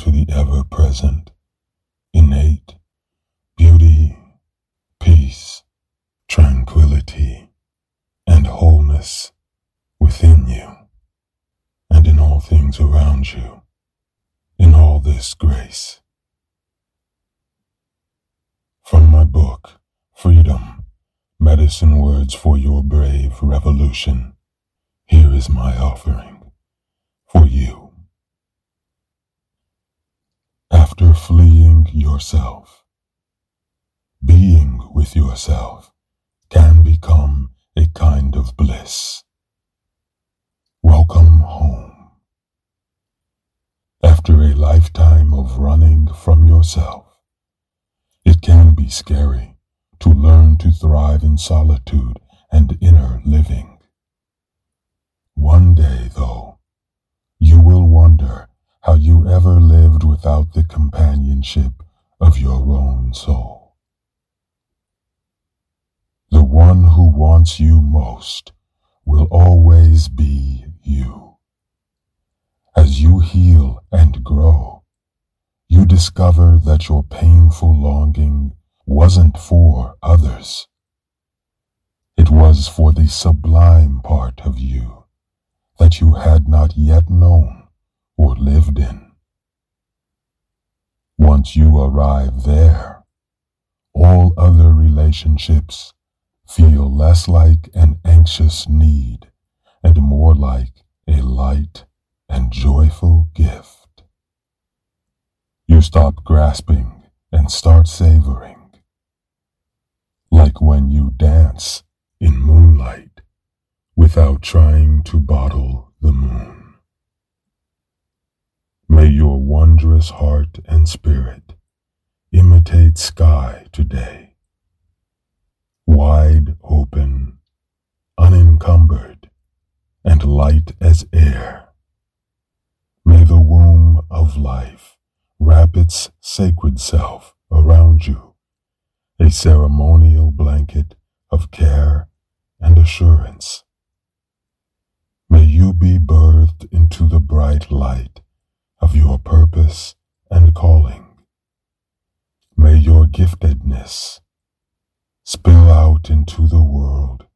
to the ever present, innate beauty, peace, tranquility, and wholeness within you and in all things around you, in all this grace. From my book, Freedom Medicine Words for Your Brave Revolution, here is my offering for you. After fleeing yourself, being with yourself can become a kind of bliss. Welcome home. After a lifetime of running from yourself, it can be scary to learn to thrive in solitude and inner living. One day, though, you will wonder how you ever lived without the companionship of your own soul. The one who wants you most will always be you. As you heal and grow, you discover that your painful longing wasn't for others. It was for the sublime part of you that you had not yet known or lived. Once you arrive there, all other relationships feel less like an anxious need and more like a light and joyful gift. You stop grasping and start savoring. Like when you dance in moonlight without trying to bottle the moon. May your wondrous heart and spirit imitate sky today. Wide open, unencumbered, and light as air. May the womb of life wrap its sacred self around you, a ceremonial blanket of care and assurance. May you be birthed into the bright light of your purpose and calling. May your giftedness spill out into the world,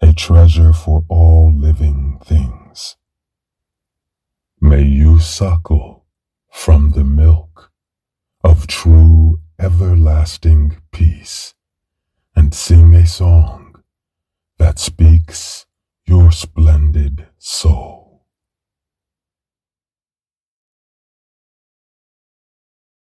a treasure for all living things. May you suckle from the milk of true everlasting peace and sing a song that speaks your splendid